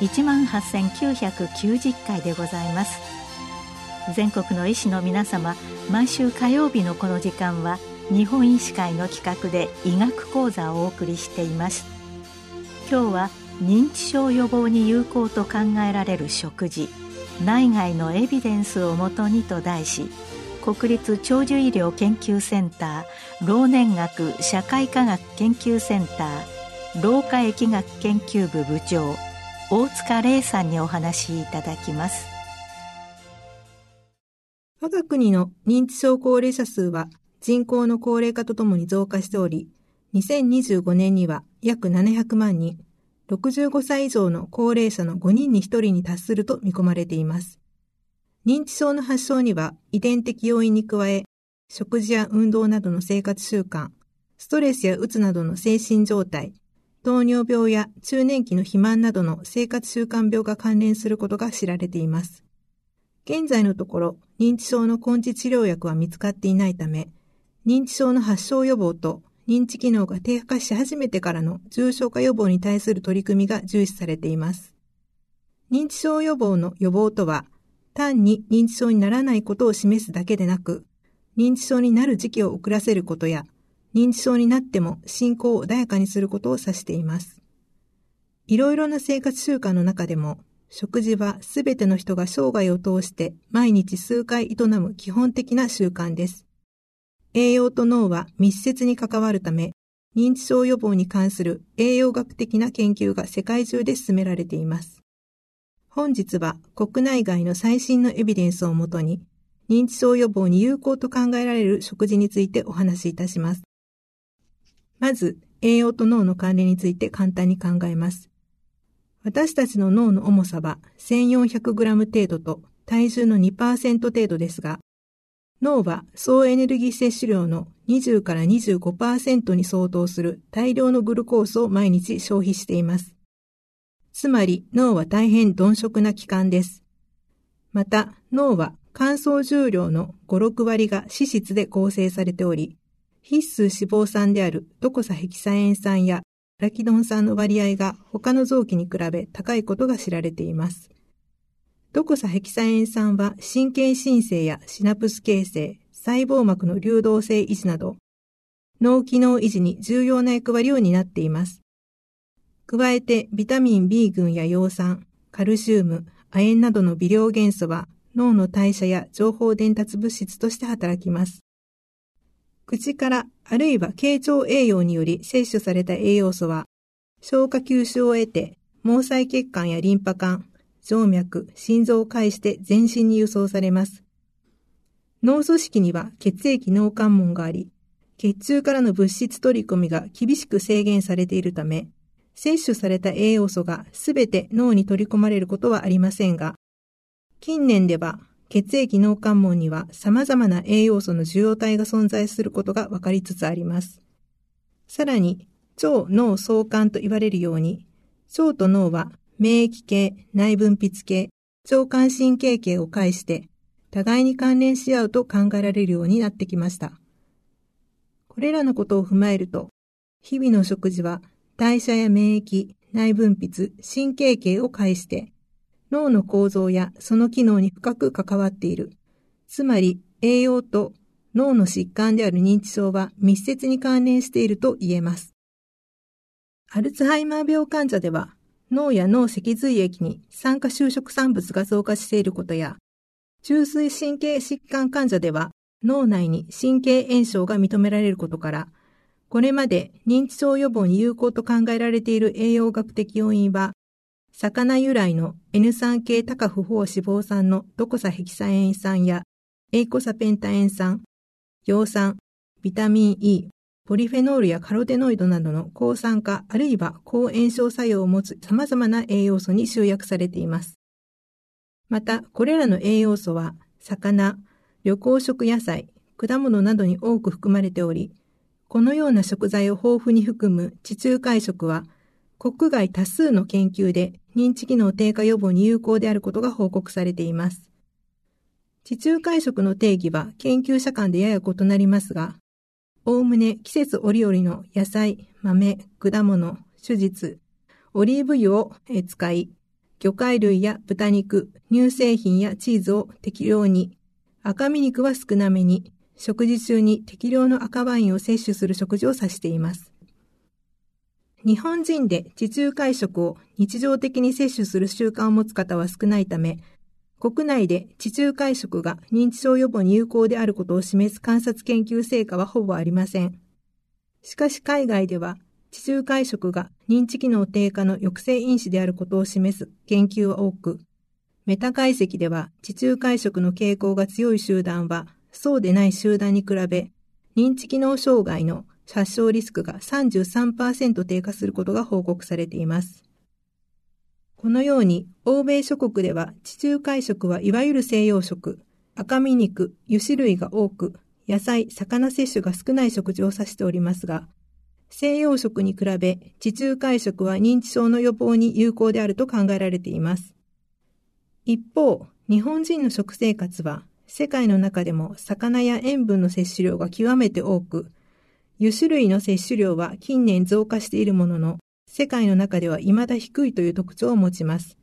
18,990回でございます。全国の医師の皆様毎週火曜日のこの時間は日本医師会の企画で医学講座をお送りしています。今日は認知症予防に有効と考えられる食事内外のエビデンスをもとにと題し国立長寿医療研究センター老年学社会科学研究センター老化疫学研究部部長大塚玲さんにお話しいただきます。我が国の認知症高齢者数は人口の高齢化とともに増加しており2025年には約700万人65歳以上の高齢者の5人に1人に達すると見込まれています。認知症の発症には遺伝的要因に加え、食事や運動などの生活習慣、ストレスやうつなどの精神状態、糖尿病や中年期の肥満などの生活習慣病が関連することが知られています。現在のところ、認知症の根治治療薬は見つかっていないため、認知症の発症予防と認知機能が低下し始めてからの重症化予防に対する取り組みが重視されています。認知症予防の予防とは、単に認知症にならないことを示すだけでなく、認知症になる時期を遅らせることや、認知症になっても進行を穏やかにすることを指しています。いろいろな生活習慣の中でも、食事はすべての人が生涯を通して毎日数回営む基本的な習慣です。栄養と脳は密接に関わるため、認知症予防に関する栄養学的な研究が世界中で進められています。本日は国内外の最新のエビデンスをもとに、認知症予防に有効と考えられる食事についてお話しいたします。まず、栄養と脳の関連について簡単に考えます。私たちの脳の重さは 1400g 程度と体重の2%程度ですが、脳は総エネルギー摂取量の20から25%に相当する大量のグルコースを毎日消費しています。つまり脳は大変鈍色な器官です。また脳は乾燥重量の5、6割が脂質で構成されており、必須脂肪酸であるドコサヘキサエン酸やラキドン酸の割合が他の臓器に比べ高いことが知られています。ドコサヘキサエン酸は神経新生やシナプス形成、細胞膜の流動性維持など、脳機能維持に重要な役割を担っています。加えてビタミン B 群や葉酸、カルシウム、亜鉛などの微量元素は脳の代謝や情報伝達物質として働きます。口からあるいは経腸栄養により摂取された栄養素は消化吸収を得て毛細血管やリンパ管、静脈、心臓を介して全身に輸送されます。脳組織には血液脳関門があり、血中からの物質取り込みが厳しく制限されているため、摂取された栄養素がすべて脳に取り込まれることはありませんが、近年では血液脳関門には様々な栄養素の受容体が存在することが分かりつつあります。さらに、腸脳相関と言われるように、腸と脳は免疫系、内分泌系、腸管神経系を介して、互いに関連し合うと考えられるようになってきました。これらのことを踏まえると、日々の食事は代謝や免疫、内分泌、神経系を介して、脳の構造やその機能に深く関わっている。つまり、栄養と脳の疾患である認知症は密接に関連していると言えます。アルツハイマー病患者では、脳や脳脊髄液に酸化就職産物が増加していることや、中枢神経疾患患者では、脳内に神経炎症が認められることから、これまで認知症予防に有効と考えられている栄養学的要因は、魚由来の N3 系高不飽脂肪酸のドコサヘキサエン酸やエイコサペンタエン酸、葉酸、ビタミン E、ポリフェノールやカロテノイドなどの抗酸化あるいは抗炎症作用を持つ様々な栄養素に集約されています。また、これらの栄養素は、魚、旅行食野菜、果物などに多く含まれており、このような食材を豊富に含む地中海食は、国外多数の研究で認知機能低下予防に有効であることが報告されています。地中海食の定義は研究者間でやや異なりますが、おおむね季節折々の野菜、豆、果物、手術、オリーブ油を使い、魚介類や豚肉、乳製品やチーズを適量に、赤身肉は少なめに、食事中に適量の赤ワインを摂取する食事を指しています。日本人で地中海食を日常的に摂取する習慣を持つ方は少ないため、国内で地中海食が認知症予防に有効であることを示す観察研究成果はほぼありません。しかし海外では地中海食が認知機能低下の抑制因子であることを示す研究は多く、メタ解析では地中海食の傾向が強い集団はそうでない集団に比べ認知機能障害の発症リスクが33%低下することが報告されています。このように、欧米諸国では地中海食はいわゆる西洋食、赤身肉、油脂類が多く、野菜、魚摂取が少ない食事を指しておりますが、西洋食に比べ地中海食は認知症の予防に有効であると考えられています。一方、日本人の食生活は世界の中でも魚や塩分の摂取量が極めて多く、油脂類の摂取量は近年増加しているものの、世界の中では未だ低いという特徴を持ちます。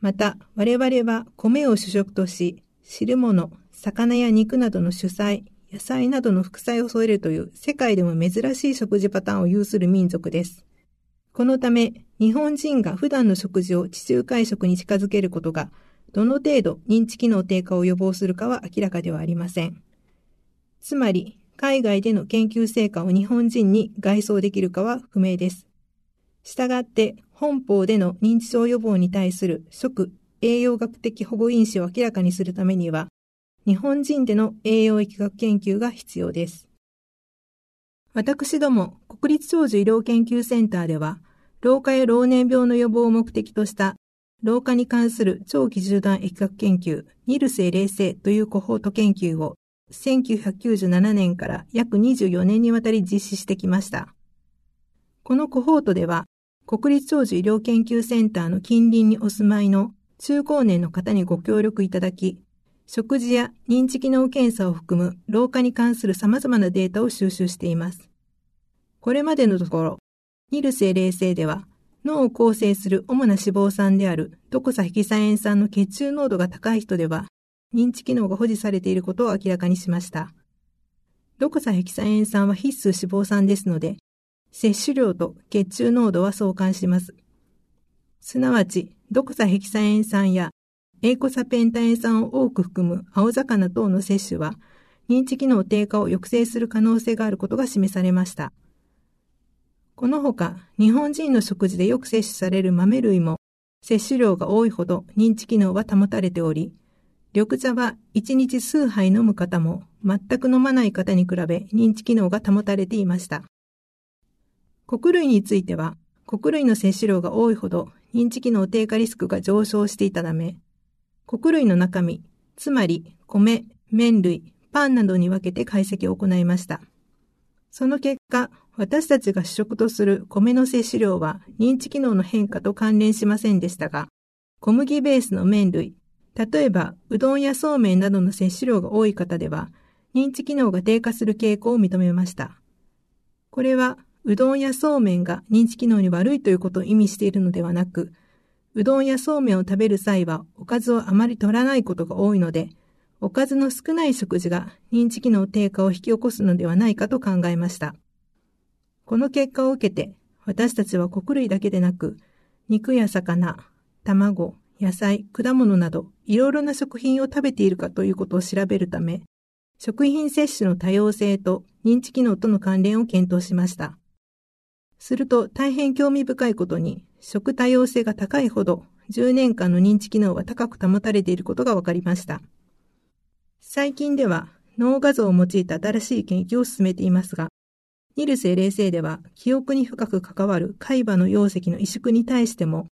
また、我々は米を主食とし、汁物、魚や肉などの主菜、野菜などの副菜を添えるという世界でも珍しい食事パターンを有する民族です。このため、日本人が普段の食事を地中海食に近づけることが、どの程度認知機能低下を予防するかは明らかではありません。つまり、海外での研究成果を日本人に外装できるかは不明です。したがって、本邦での認知症予防に対する食、栄養学的保護因子を明らかにするためには、日本人での栄養疫学研究が必要です。私ども、国立長寿医療研究センターでは、老化や老年病の予防を目的とした老化に関する長期縦断疫学研究、ニルセイ冷静というコホート研究を1997年から約24年にわたり実施してきました。このコホートでは、国立長寿医療研究センターの近隣にお住まいの中高年の方にご協力いただき、食事や認知機能検査を含む老化に関する様々なデータを収集しています。これまでのところ、ニルセ冷静では、脳を構成する主な脂肪酸であるドコサヘキサエン酸の血中濃度が高い人では、認知機能が保持されていることを明らかにしました。ドコサヘキサエン酸は必須脂肪酸ですので、摂取量と血中濃度は相関します。すなわち、ドコサヘキサエン酸やエイコサペンタエン酸を多く含む青魚等の摂取は、認知機能低下を抑制する可能性があることが示されました。このほか、日本人の食事でよく摂取される豆類も、摂取量が多いほど認知機能は保たれており、緑茶は1日数杯飲む方も全く飲まない方に比べ認知機能が保たれていました。穀類については、穀類の摂取量が多いほど認知機能低下リスクが上昇していたため、穀類の中身、つまり米、麺類、パンなどに分けて解析を行いました。その結果、私たちが主食とする米の摂取量は認知機能の変化と関連しませんでしたが、小麦ベースの麺類、例えば、うどんやそうめんなどの摂取量が多い方では、認知機能が低下する傾向を認めました。これは、うどんやそうめんが認知機能に悪いということを意味しているのではなく、うどんやそうめんを食べる際は、おかずをあまり取らないことが多いので、おかずの少ない食事が認知機能低下を引き起こすのではないかと考えました。この結果を受けて、私たちは穀類だけでなく、肉や魚、卵、野菜、果物など、いろいろな食品を食べているかということを調べるため、食品摂取の多様性と認知機能との関連を検討しました。すると大変興味深いことに、食多様性が高いほど10年間の認知機能は高く保たれていることが分かりました。最近では脳画像を用いた新しい研究を進めていますが、ニルセ冷静では記憶に深く関わる海馬の溶石の萎縮に対しても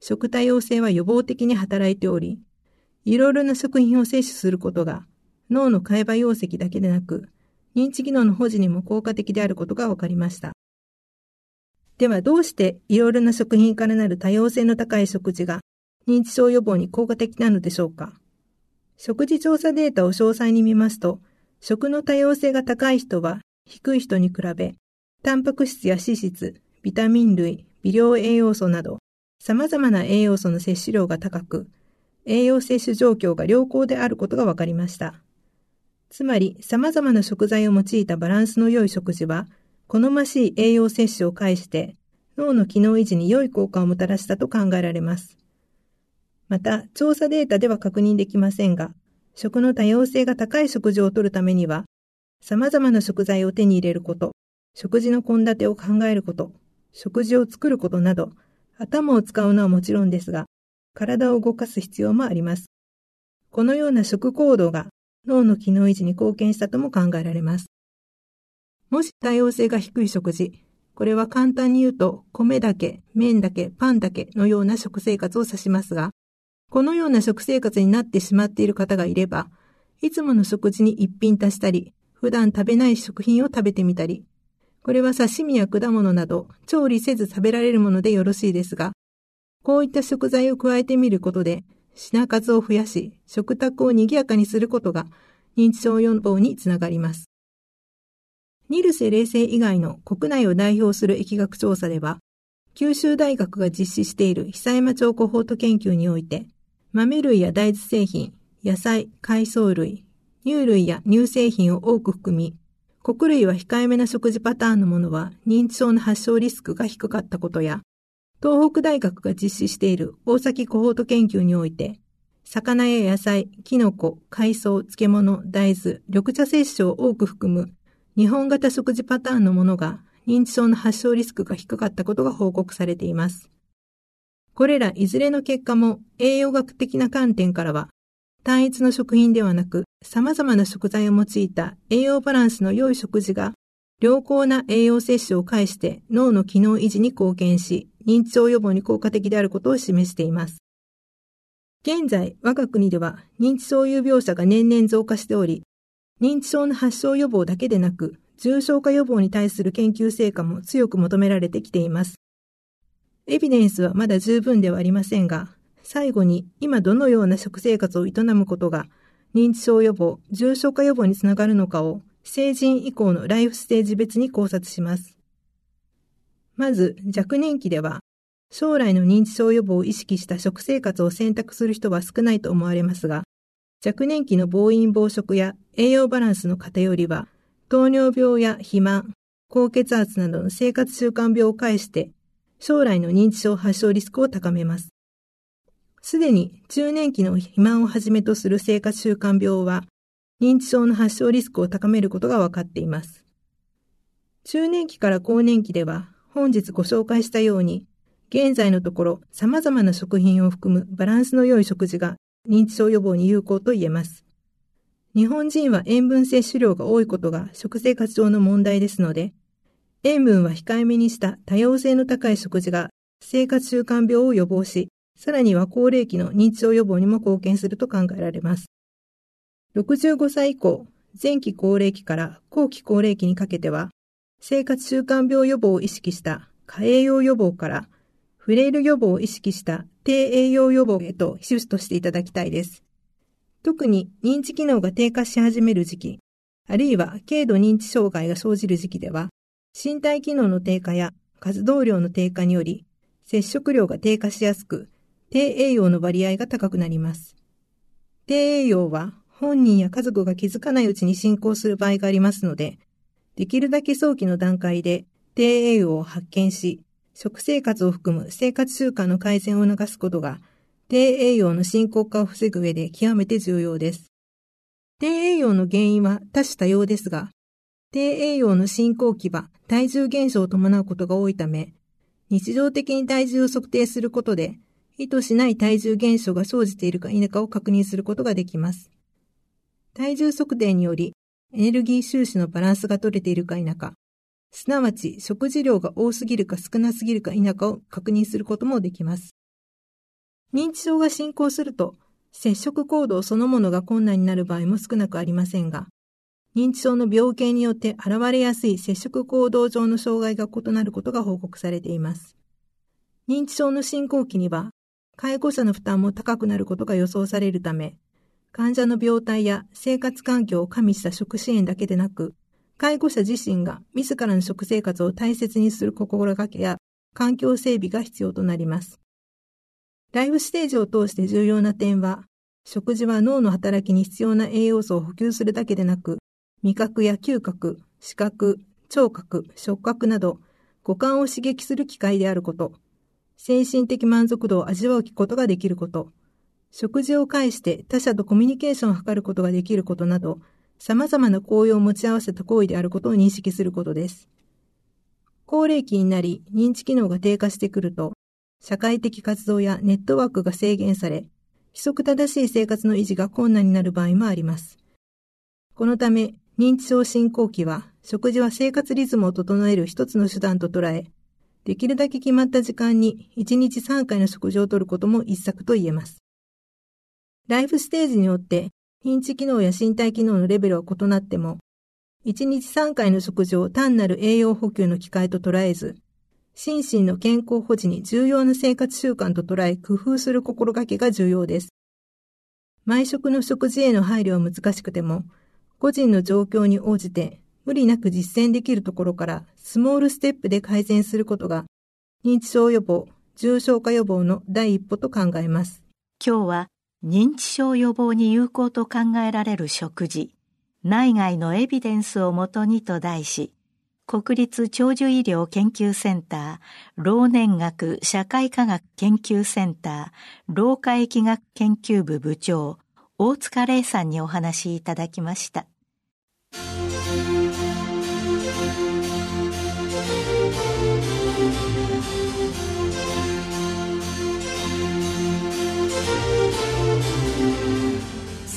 食多様性は予防的に働いており、いろいろな食品を摂取することが脳の海馬溶石だけでなく、認知機能の保持にも効果的であることが分かりました。ではどうしていろいろな食品からなる多様性の高い食事が認知症予防に効果的なのでしょうか？食事調査データを詳細に見ますと、食の多様性が高い人は低い人に比べ、タンパク質や脂質、ビタミン類、微量栄養素など、様々な栄養素の摂取量が高く、栄養摂取状況が良好であることが分かりました。つまり、様々な食材を用いたバランスの良い食事は、好ましい栄養摂取を介して、脳の機能維持に良い効果をもたらしたと考えられます。また、調査データでは確認できませんが、食の多様性が高い食事をとるためには、様々な食材を手に入れること、食事の献立を考えること、食事を作ることなど、頭を使うのはもちろんですが、体を動かす必要もあります。このような食行動が脳の機能維持に貢献したとも考えられます。もし多様性が低い食事、これは簡単に言うと米だけ、麺だけ、パンだけのような食生活を指しますが、このような食生活になってしまっている方がいれば、いつもの食事に一品足したり、普段食べない食品を食べてみたり、これは刺身や果物など調理せず食べられるものでよろしいですが、こういった食材を加えてみることで、品数を増やし、食卓を賑やかにすることが認知症予防につながります。ニルセ冷静以外の国内を代表する疫学調査では、九州大学が実施している久山町コホート研究において、豆類や大豆製品、野菜、海藻類、乳類や乳製品を多く含み、穀類は控えめな食事パターンのものは認知症の発症リスクが低かったことや、東北大学が実施している大崎コホート研究において、魚や野菜、キノコ、海藻、漬物、大豆、緑茶摂取を多く含む日本型食事パターンのものが認知症の発症リスクが低かったことが報告されています。これらいずれの結果も栄養学的な観点からは単一の食品ではなく、様々な食材を用いた栄養バランスの良い食事が、良好な栄養摂取を介して脳の機能維持に貢献し、認知症予防に効果的であることを示しています。現在、我が国では認知症有病者が年々増加しており、認知症の発症予防だけでなく、重症化予防に対する研究成果も強く求められてきています。エビデンスはまだ十分ではありませんが、最後に今どのような食生活を営むことが認知症予防、重症化予防につながるのかを成人以降のライフステージ別に考察します。まず若年期では将来の認知症予防を意識した食生活を選択する人は少ないと思われますが、若年期の暴飲暴食や栄養バランスの偏りは糖尿病や肥満、高血圧などの生活習慣病を介して将来の認知症発症リスクを高めます。すでに中年期の肥満をはじめとする生活習慣病は、認知症の発症リスクを高めることが分かっています。中年期から高年期では、本日ご紹介したように、現在のところ様々な食品を含むバランスの良い食事が認知症予防に有効と言えます。日本人は塩分摂取量が多いことが食生活上の問題ですので、塩分は控えめにした多様性の高い食事が生活習慣病を予防し、さらには高齢期の認知症予防にも貢献すると考えられます。65歳以降、前期高齢期から後期高齢期にかけては、生活習慣病予防を意識した過栄養予防から、フレイル予防を意識した低栄養予防へとシフトしていただきたいです。特に認知機能が低下し始める時期、あるいは軽度認知障害が生じる時期では、身体機能の低下や活動量の低下により、接触量が低下しやすく、低栄養の割合が高くなります。低栄養は本人や家族が気づかないうちに進行する場合がありますので、できるだけ早期の段階で低栄養を発見し、食生活を含む生活習慣の改善を促すことが、低栄養の進行化を防ぐ上で極めて重要です。低栄養の原因は多種多様ですが、低栄養の進行期は体重減少を伴うことが多いため、日常的に体重を測定することで、意図しない体重減少が生じているか否かを確認することができます。体重測定により、エネルギー収支のバランスが取れているか否か、すなわち食事量が多すぎるか少なすぎるか否かを確認することもできます。認知症が進行すると、接触行動そのものが困難になる場合も少なくありませんが、認知症の病形によって現れやすい接触行動上の障害が異なることが報告されています。認知症の進行期には、介護者の負担も高くなることが予想されるため、患者の病態や生活環境を加味した食支援だけでなく、介護者自身が自らの食生活を大切にする心がけや環境整備が必要となります。ライフステージを通して重要な点は、食事は脳の働きに必要な栄養素を補給するだけでなく、味覚や嗅覚、視覚、聴覚、触覚など、五感を刺激する機会であること、精神的満足度を味わうことができること、食事を介して他者とコミュニケーションを図ることができることなど、様々な効用を持ち合わせた行為であることを認識することです。高齢期になり、認知機能が低下してくると、社会的活動やネットワークが制限され、規則正しい生活の維持が困難になる場合もあります。このため、認知症進行期は、食事は生活リズムを整える一つの手段と捉え、できるだけ決まった時間に1日3回の食事をとることも一策と言えます。ライフステージによって認知機能や身体機能のレベルは異なっても、1日3回の食事を単なる栄養補給の機会と捉えず、心身の健康保持に重要な生活習慣と捉え工夫する心がけが重要です。毎食の食事への配慮は難しくても、個人の状況に応じて無理なく実践できるところからスモールステップで改善することが認知症予防、重症化予防の第一歩と考えます。今日は認知症予防に有効と考えられる食事、内外のエビデンスをもとにと題し、国立長寿医療研究センター、老年学社会科学研究センター、老化疫学研究部部長、大塚玲さんにお話しいただきました。